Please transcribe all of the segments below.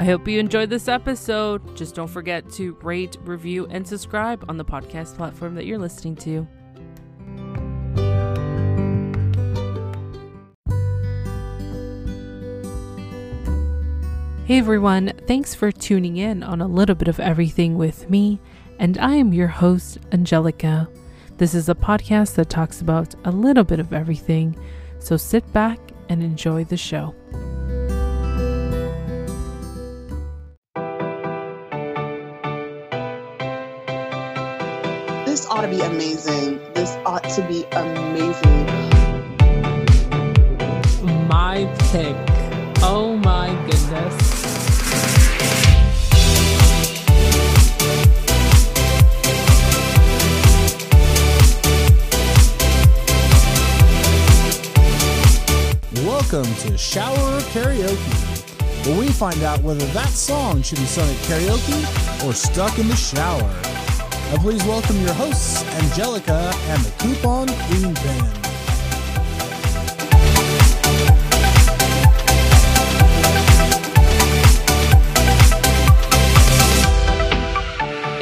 I hope you enjoyed this episode. Just don't forget to rate, review, and subscribe on the podcast platform that you're listening to. Hey everyone, thanks for tuning in on a little bit of everything with me, and I am your host, Angelica. This is a podcast that talks about a little bit of everything, so sit back and enjoy the show. This ought to be amazing. This ought to be amazing. My pick. Oh my goodness. Welcome to Shower Karaoke, where we find out whether that song should be sung at karaoke or stuck in the shower. Now please welcome your hosts, Angelica and the Coupon Queen Band.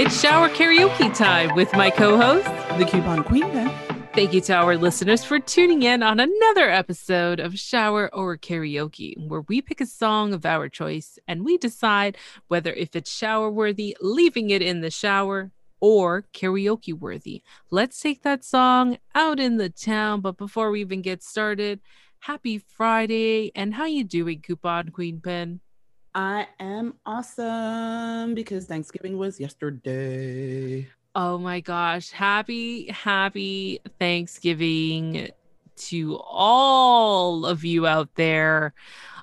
It's shower karaoke time with my co-host. The coupon queen Band. Thank you to our listeners for tuning in on another episode of Shower or Karaoke, where we pick a song of our choice and we decide whether if it's shower worthy, leaving it in the shower, or karaoke worthy. Let's take that song out in the town. But before we even get started, happy Friday and how you doing, Coupon Queen Pin? I am awesome because Thanksgiving was yesterday. Oh my gosh. Happy, happy Thanksgiving to all of you out there.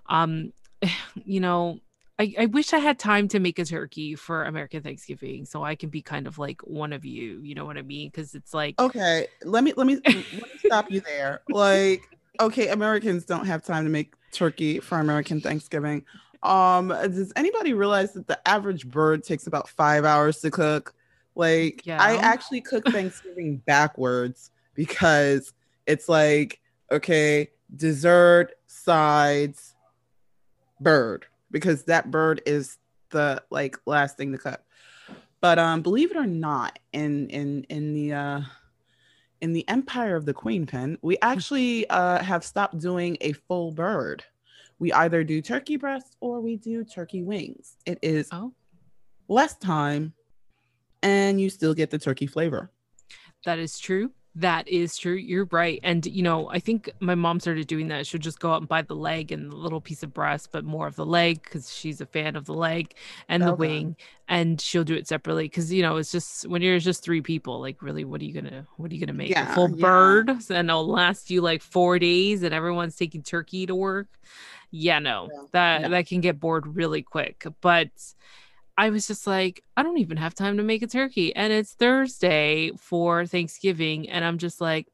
Um, you know, I, I wish I had time to make a turkey for American Thanksgiving so I can be kind of like one of you. You know what I mean? Because it's like Okay, let me let me let me stop you there. Like, okay, Americans don't have time to make turkey for American Thanksgiving. Um, does anybody realize that the average bird takes about five hours to cook? Like, Yeah. I actually cook Thanksgiving backwards because it's like, okay, dessert, sides, bird, because that bird is the like last thing to cut. But um, believe it or not, in in in the uh in the empire of the queen pin, we actually uh have stopped doing a full bird. We either do turkey breast or we do turkey wings. It is Oh. less time and you still get the turkey flavor. That is true. That is true. You're right. And, you know, I think my mom started doing that. She'll just go out and buy the leg and the little piece of breast, but more of the leg because she's a fan of the leg and the wing. And she'll do it separately because, you know, it's just when you're just three people, like, really, what are you going to, what are you going to make? Yeah, a full yeah. bird and it'll last you like four days and everyone's taking turkey to work. Yeah, no, Yeah, that, that can get bored really quick. But, I was just like, I don't even have time to make a turkey. And it's Thursday for Thanksgiving. And I'm just like,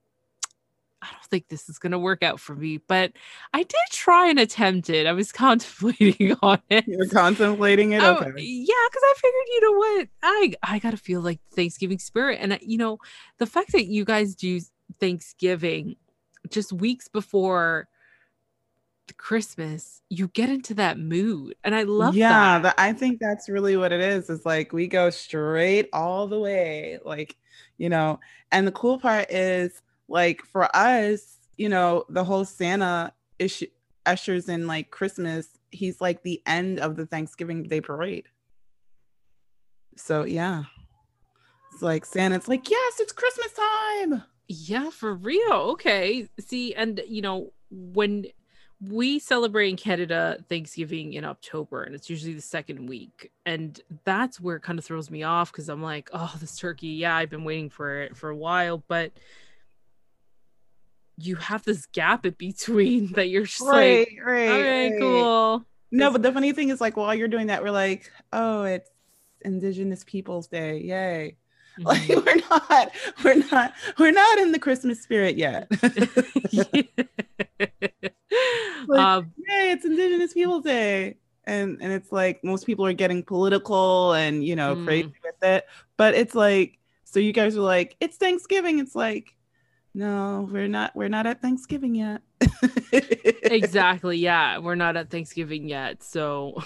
I don't think this is going to work out for me. But I did try and attempt it. I was contemplating on it. You're contemplating it? Oh, Okay. yeah, because I figured, you know what? I I gotta feel like Thanksgiving spirit. And uh, you know, the fact that you guys do Thanksgiving just weeks before Christmas, you get into that mood. And I love yeah, that. I think that's really what it is. It's like we go straight all the way, like you know. And the cool part is, like for us, you know, the whole Santa issue ushers in like Christmas. He's like the end of the Thanksgiving Day parade. So yeah, it's like Santa. It's like yes, it's Christmas time. Yeah, for real. Okay. See, and you know, when we celebrate in Canada Thanksgiving in October, and it's usually the second week, and that's where it kind of throws me off because I'm like, oh, this turkey, yeah, I've been waiting for it for a while, but you have this gap in between that you're just Right, like, right. okay, right. cool. No, It's- but the funny thing is, like, while you're doing that, we're like, oh, it's Indigenous Peoples Day, yay! Like, Mhm. we're not, we're not, we're not in the Christmas spirit yet. Like, um, yay! It's Indigenous Peoples Day, and and it's like most people are getting political and you know Mm. crazy with it, but it's like, so you guys are like, it's Thanksgiving. It's like, no, we're not, we're not at Thanksgiving yet. exactly. Yeah, we're not at Thanksgiving yet, so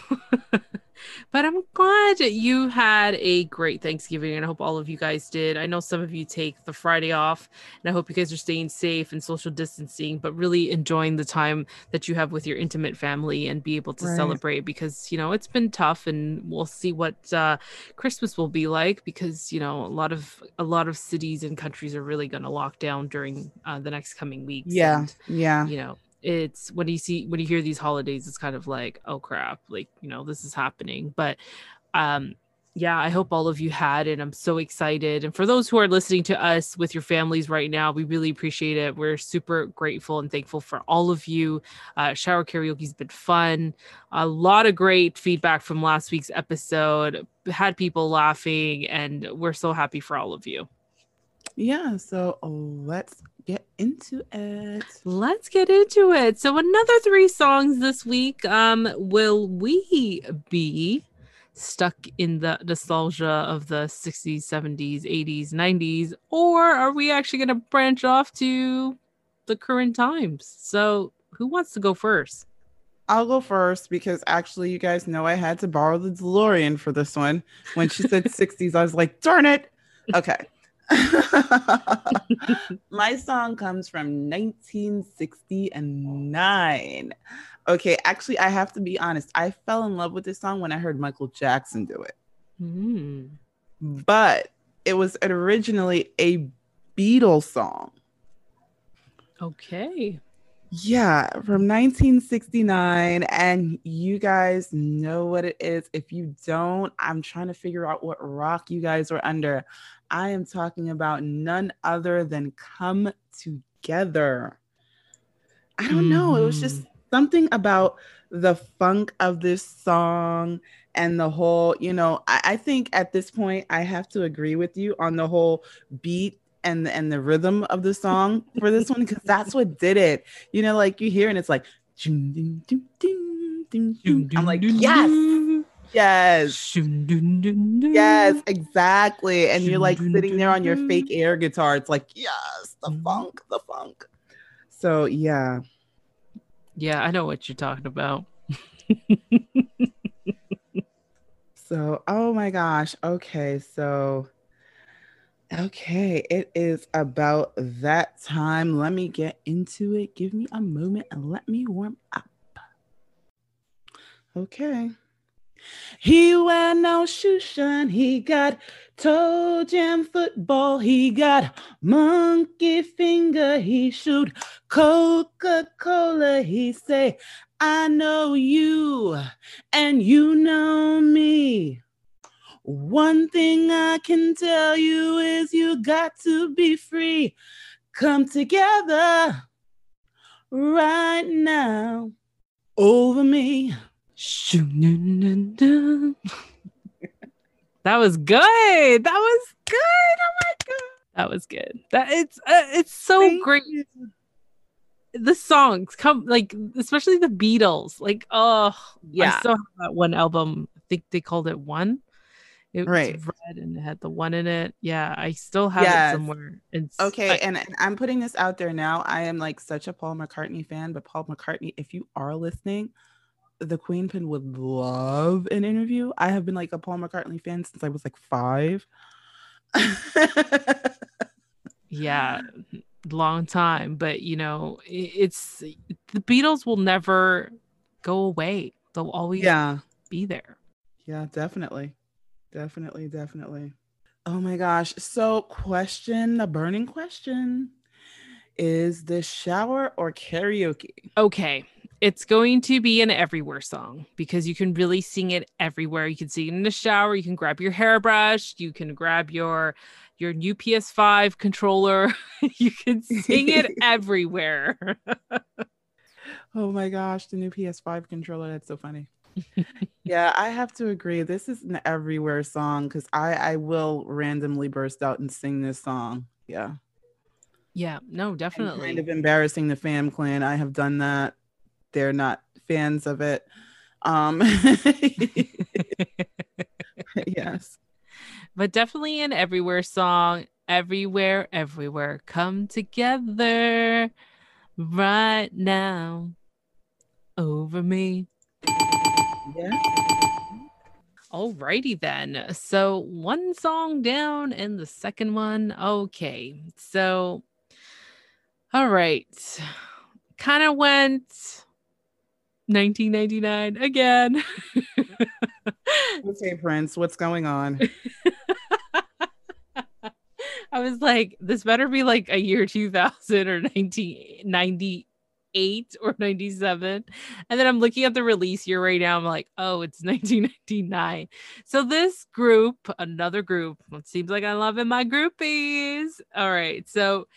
But I'm glad you had a great Thanksgiving, and I hope all of you guys did. I know some of you take the Friday off, and I hope you guys are staying safe and social distancing, but really enjoying the time that you have with your intimate family and be able to Right. celebrate because you know it's been tough, and we'll see what uh, Christmas will be like because you know a lot of a lot of cities and countries are really going to lock down during uh, the next coming weeks. Yeah, and yeah. you know it's when you see when you hear these holidays it's kind of like oh crap like you know this is happening. But um yeah i hope all of you had and i'm so excited. And for those who are listening to us with your families right now we really appreciate it. We're super grateful and thankful for all of you. Uh, shower karaoke's been fun. A lot of great feedback from last week's episode. Had people laughing and we're so happy for all of you Yeah, so let's get into it. Let's get into it. So another three songs this week. Um, will we be stuck in the nostalgia of the 60s, 70s, 80s, 90s, or are we actually gonna branch off to the current times? So who wants to go first? I'll go first because actually, you guys know I had to borrow the DeLorean for this one. When she said 60s, I was like, darn it. Okay. My song comes from 1969. Okay, actually, I have to be honest. I fell in love with this song when I heard Michael Jackson do it, Hmm. but it was originally a Beatles song. Okay. Yeah, from 1969. And you guys know what it is. If you don't, I'm trying to figure out what rock you guys are under. I am talking about none other than Come Together. I don't know. It was just mm-hmm. something about the funk of this song and the whole, you know, I, I think at this point I have to agree with you on the whole beat and the, and the rhythm of the song for this one because that's what did it. You know, like you hear and it's like. I'm like, yes, yes, yes, exactly. And you're like sitting there on your fake air guitar. It's like, yes, the mm-hmm. funk, the funk. So yeah, Yeah, I know what you're talking about. So, oh my gosh. Okay. So, okay. It is about that time. Let me get into it. Give me a moment and let me warm up. Okay. He wear no shoe shine. He got toe jam football. He got monkey finger. He shoot Coca Cola. He say, I know you and you know me. One thing I can tell you is you got to be free. Come together right now over me. That was good. That was good. Oh my god. That was good. That it's uh, it's so Thank great. you. The songs come like especially the Beatles. Like oh I Yeah. still have that one album. I think they called it one. It was Right. red and it had the one in it. Yeah, I still have Yes. it somewhere. It's Okay, I- and, and I'm putting this out there now. I am like such a Paul McCartney fan, but Paul McCartney, if you are listening, the Queen Pin would love an interview. I have been like a Paul McCartney fan since I was like five. yeah long time but you know it's the beatles will never go away they'll always yeah, be there yeah, definitely. Definitely, definitely. Oh my gosh. So, question the burning question is this shower or karaoke? okay it's going to be an everywhere song because you can really sing it everywhere you can sing it in the shower you can grab your hairbrush you can grab your your new ps5 controller you can sing it everywhere Oh my gosh, the new PS5 controller. That's so funny. yeah, I have to agree. This is an everywhere song because I, I will randomly burst out and sing this song. Yeah. yeah no And definitely kind of embarrassing the fam clan. I have done that. They're not fans of it. Um yes. but definitely an everywhere song everywhere everywhere come together right now over me Yeah. Alrighty then. So one song down and the second one. Okay. So all right. Kind of went 1999 again. Okay, Prince, what's going on? I was like, this better be like a year 2000 or 1998 or 97. And then I'm looking at the release year right now. I'm like, oh, it's 1999. So this group, another group, it seems like I'm loving my groupies. All right. So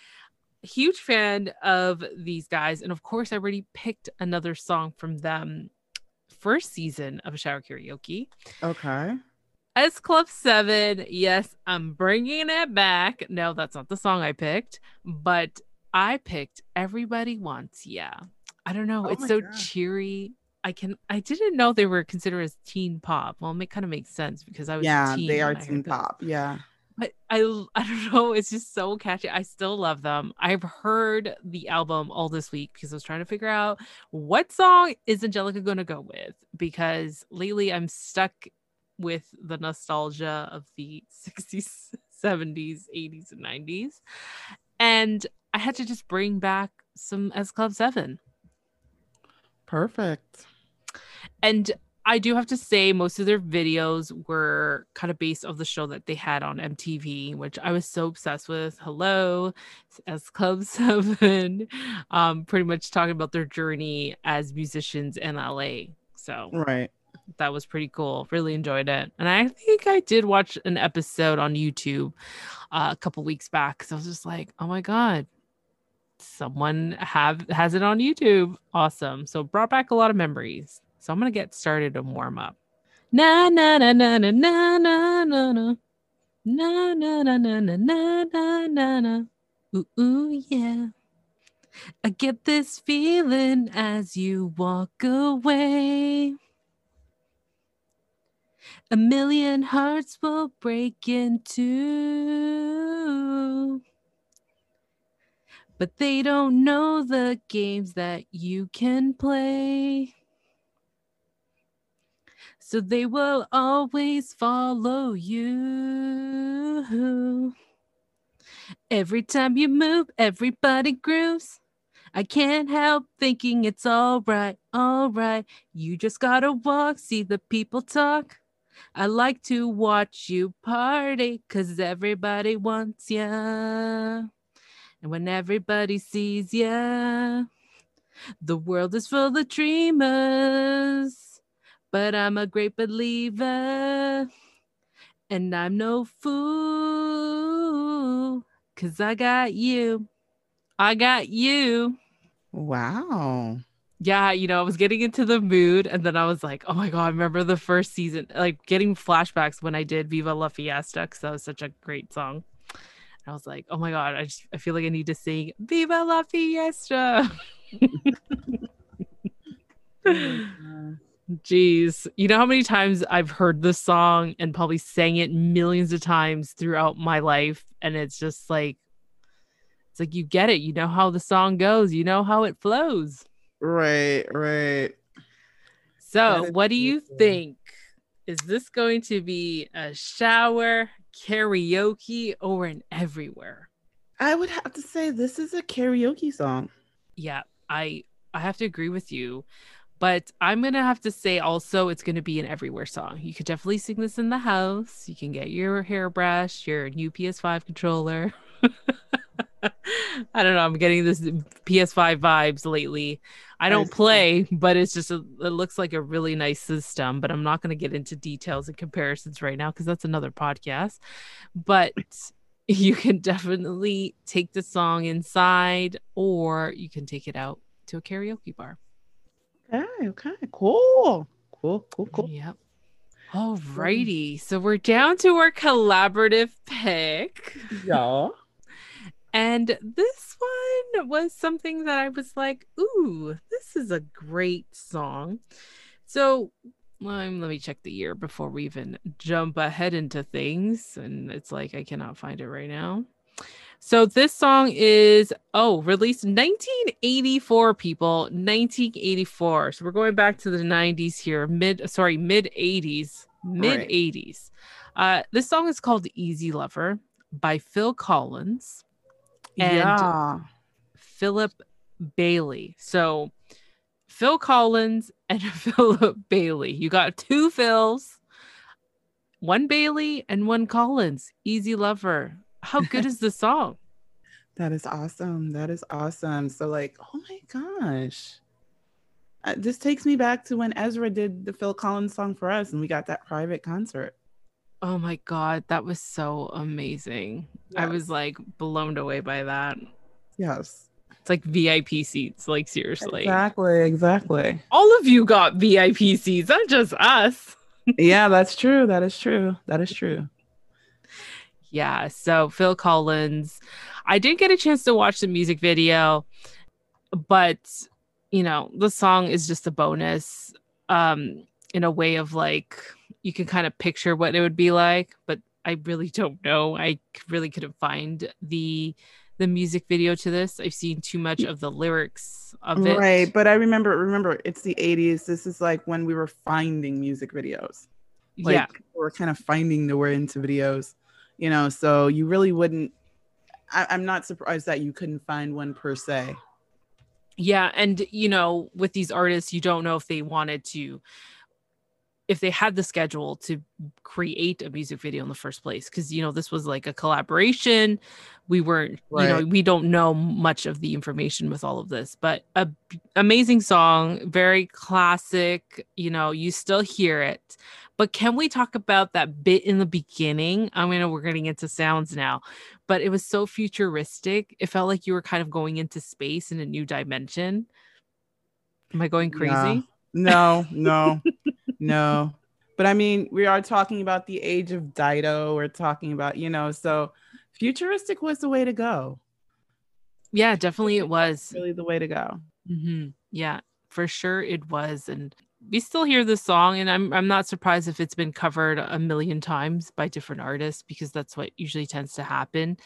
huge fan of these guys. And of course, I already picked another song from them first season of a Shower Karaoke. Okay. S Club 7, yes, I'm bringing it back. No, that's not the song I picked, but I picked Everybody Wants Yeah. I don't know. Oh it's so God. cheery. I can I didn't know they were considered as teen pop. Well, it kind of makes sense because I was Yeah, they are when I heard teen them. pop. Yeah. But I I don't know, it's just so catchy. I still love them. I've heard the album all this week because I was trying to figure out what song is Angelica going to go with because lately I'm stuck with the nostalgia of the 60s, 70s, 80s and 90s. And I had to just bring back some S Club 7. Perfect. And I do have to say, most of their videos were kind of based off the show that they had on MTV, which I was so obsessed with. Hello, S Club Seven, um, pretty much talking about their journey as musicians in LA. So Right. that was pretty cool. Really enjoyed it, and I think I did watch an episode on YouTube uh, a couple weeks back because I was just like, oh my god. Someone have has it on YouTube. Awesome. So brought back a lot of memories. So I'm gonna get started and warm up. Na na na na na na na na na na na na na na na na na na. Ooh ooh yeah. I get this feeling as you walk away. A million hearts will break in two. But they don't know the games that you can play. So they will always follow you. Every time you move, everybody grooves. I can't help thinking it's all right, all right. You just gotta walk, see the people talk. I like to watch you party because everybody wants ya. And when everybody sees ya, the world is full of dreamers. But I'm a great believer. And I'm no fool because I got you. I got you. Wow. Yeah, you know, I was getting into the mood and then I was like, oh my God, I remember the first season, like getting flashbacks when I did Viva La Fiesta because that was such a great song. I was like, oh my God, I just I feel like I need to sing Viva La Fiesta. Jeez. You know how many times I've heard this song and probably sang it millions of times throughout my life. And it's just like, it's like you get it. You know how the song goes, you know how it flows. Right, right. So, what do you think? Is this going to be a shower, karaoke, or an everywhere? I would have to say this is a karaoke song. Yeah, I I have to agree with you. But I'm gonna have to say also it's gonna be an everywhere song. You could definitely sing this in the house. You can get your hairbrush, your new PS5 controller. I don't know. I'm getting this PS5 vibes lately. I don't play, but it's just a, it looks like a really nice system. But I'm not going to get into details and comparisons right now because that's another podcast. But you can definitely take the song inside, or you can take it out to a karaoke bar. Okay, okay, cool. Cool, cool, cool. Yep. Alrighty. So we're down to our collaborative pick. Yeah. And this one was something that I was like, ooh, this is a great song. So um, let me check the year before we even jump ahead into things. And it's like, I cannot find it right now. So this song is, oh, released 1984, people. 1984. So we're going back to the 90s here, mid, sorry, mid 80s. mid 80s. Uh, this song is called Easy Lover by Phil Collins and yeah. Philip Bailey. So Phil Collins and Philip Bailey. You got two Phils, one Bailey and one Collins. Easy Lover. How good is the song? That is awesome. That is awesome. So, like, oh my gosh. Uh, this takes me back to when Ezra did the Phil Collins song for us and we got that private concert. Oh my god, that was so amazing. I was like blown away by that. Yes. It's like VIP seats, like seriously. Exactly. Exactly. All of you got VIP seats, not just us. yeah, that's true. That is true. That is true. Yeah, so Phil Collins. I didn't get a chance to watch the music video, but you know, the song is just a bonus um in a way of like you can kind of picture what it would be like, but I really don't know. I really couldn't find the the music video to this. I've seen too much of the lyrics of it. Right. But I remember, remember, it's the 80s. This is like when we were finding music videos. Like, yeah. we're kind of finding the way into videos, you know, so you really wouldn't. I, I'm not surprised that you couldn't find one per se. Yeah, and you know, with these artists, you don't know if they wanted to if they had the schedule to create a music video in the first place because you know this was like a collaboration. We weren't right. you know we don't know much of the information with all of this but a amazing song very classic you know you still hear it. But can we talk about that bit in the beginning? I mean we're getting into sounds now but it was so futuristic. It felt like you were kind of going into space in a new dimension. Am i going crazy? Yeah. No, no, no. But I mean, we are talking about the age of Dido. We're talking about, you know, so futuristic was the way to go. yeah definitely it was Really the way to go. hmm Yeah, for sure it was, and we still hear this song, and I'm I'm not surprised if it's been covered a million times by different artists because that's what usually tends to happen.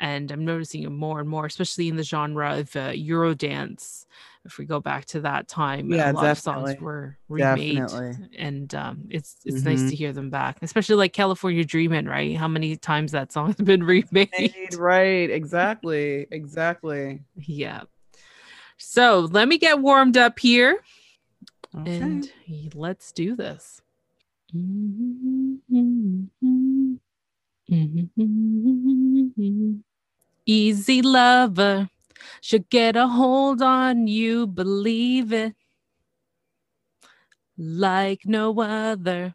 And I'm noticing it more and more, especially in the genre of uh, Eurodance. If we go back to that time, Yeah, a lot of songs were remade, Definitely. and um, it's it's nice Mhm. to hear them back, especially like California dreaming right? How many times that song has been remade? Made right. Exactly. Exactly. Yeah. So let me get warmed up here. Okay. and let's do this. Easy lover, she'll get a hold on you, believe it. Like no other.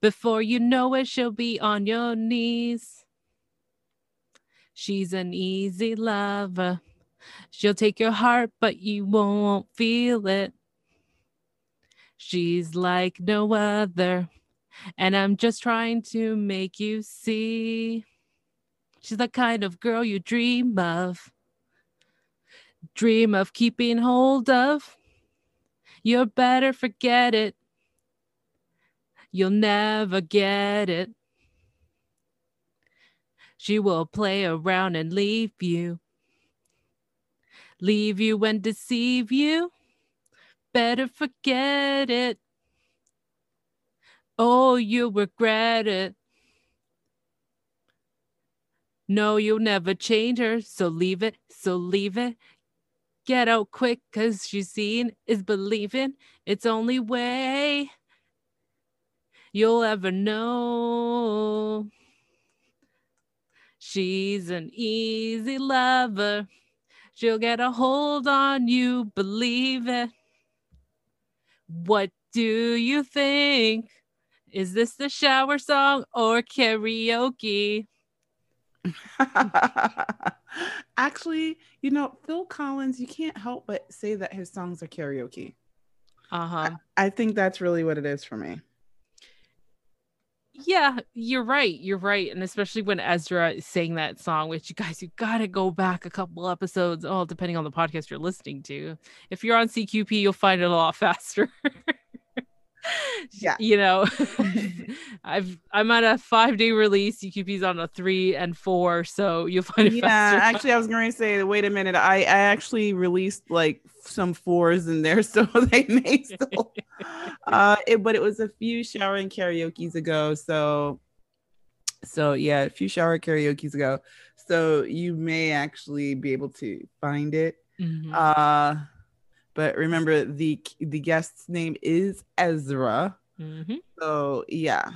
Before you know it, she'll be on your knees. She's an easy lover. She'll take your heart, but you won't feel it. She's like no other. And I'm just trying to make you see. She's the kind of girl you dream of. Dream of keeping hold of. You better forget it. You'll never get it. She will play around and leave you. Leave you and deceive you better forget it. Oh, you'll regret it. No, you'll never change her, so leave it, so leave it. Get out quick, cause she's seeing is believing. It's only way you'll ever know. She's an easy lover. She'll get a hold on you, believe it. What do you think? Is this the shower song or karaoke? Actually, you know, Phil Collins, you can't help but say that his songs are karaoke. Uh huh. I think that's really what it is for me. Yeah, you're right. You're right. And especially when Ezra is saying that song, which you guys, you got to go back a couple episodes. Oh, depending on the podcast you're listening to. If you're on CQP, you'll find it a lot faster. Yeah. You know, I've I'm at a five day release. UQP's on a three and four, so you'll find it Yeah, faster. actually, I was going to say, wait a minute. I, I actually released like some fours in there, so they may still. uh, it, but it was a few shower and karaoke's ago, so so yeah, a few shower karaoke's ago. So you may actually be able to find it. Mhm. Uh, but remember the the guest's name is Ezra. Mhm. So yeah,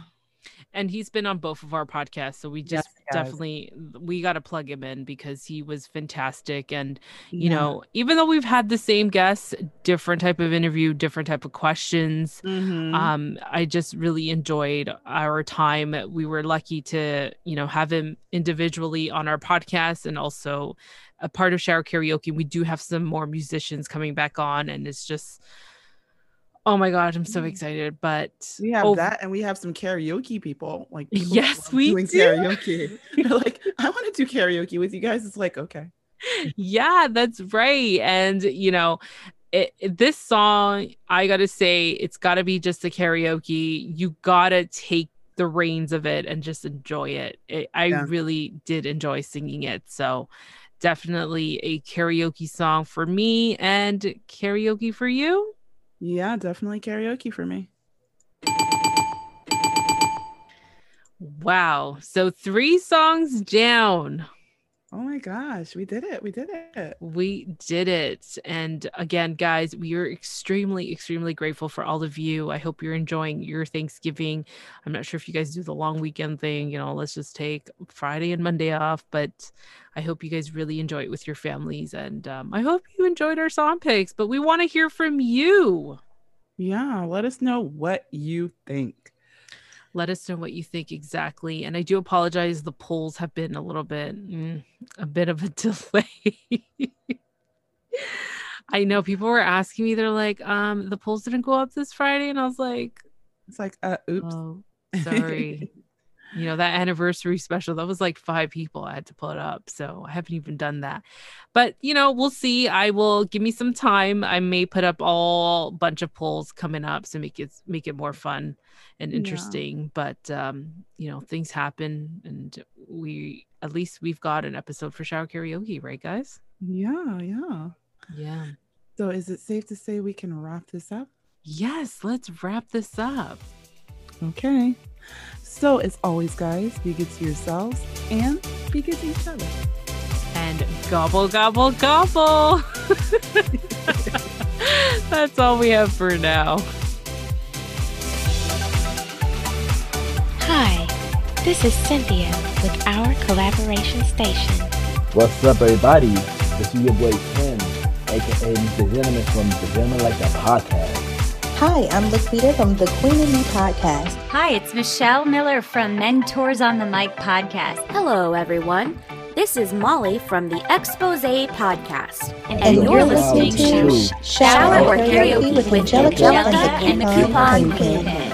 and he's been on both of our podcasts so we just Yes, definitely we got to plug him in because he was fantastic and you Yeah. know even though we've had the same guests different type of interview different type of questions Mhm. um i just really enjoyed our time we were lucky to you know have him individually on our podcast and also a part of shower karaoke we do have some more musicians coming back on and it's just oh my god i'm so Mm. excited but we have ov- that, and we have some karaoke people. Like people Yes, we doing do. karaoke. They're like, I want to do karaoke with you guys. It's like okay. yeah that's right and you know it, it- this song i gotta say it's gotta be just a karaoke you gotta take the reins of it and just enjoy it, it i Yeah. really did enjoy singing it so definitely a karaoke song for me and karaoke for you Yeah, definitely karaoke for me. wow so three songs down Oh my gosh, we did it. We did it. We did it. And again, guys, we are extremely, extremely grateful for all of you. I hope you're enjoying your Thanksgiving. I'm not sure if you guys do the long weekend thing, you know, let's just take Friday and Monday off, but I hope you guys really enjoy it with your families. And um, I hope you enjoyed our song picks, but we want to hear from you. Yeah, let us know what you think. Let us know what you think exactly. And I do apologize. The polls have been a little bit, mm, a bit of a delay. I know people were asking me, they're like, um, the polls didn't go up this Friday. And I was like, It's like, uh, oops. oh, sorry. You know, that anniversary special, that was like five people I had to put up. So I haven't even done that. But, you know, we'll see. I will give me some time. I may put up all bunch of polls coming up to make it make it more fun and Yeah. interesting. But um, you know, things happen and we at least we've got an episode for shower karaoke, right guys? yeah, yeah. Yeah. So is it safe to say we can wrap this up? Yes, let's wrap this up. Okay. So as always, guys, be good to yourselves and be good to each other. and gobble gobble gobble. That's all we have for now. Hi, this is Cynthia with our collaboration station. What's up, everybody? This is your boy Ken, aka Mr. Gentleman from the Gentleman Like That podcast. Hi, I'm Laquita from the Queen and Me podcast. Hi, it's Michelle Miller from Mentors on the Mic podcast. Hello, everyone. This is Molly from the Expose Podcast. And, And you're, you're listening listening to to Shower or Karaoke with Angelica Angelica and the Coupon Coupon Queen. Queen.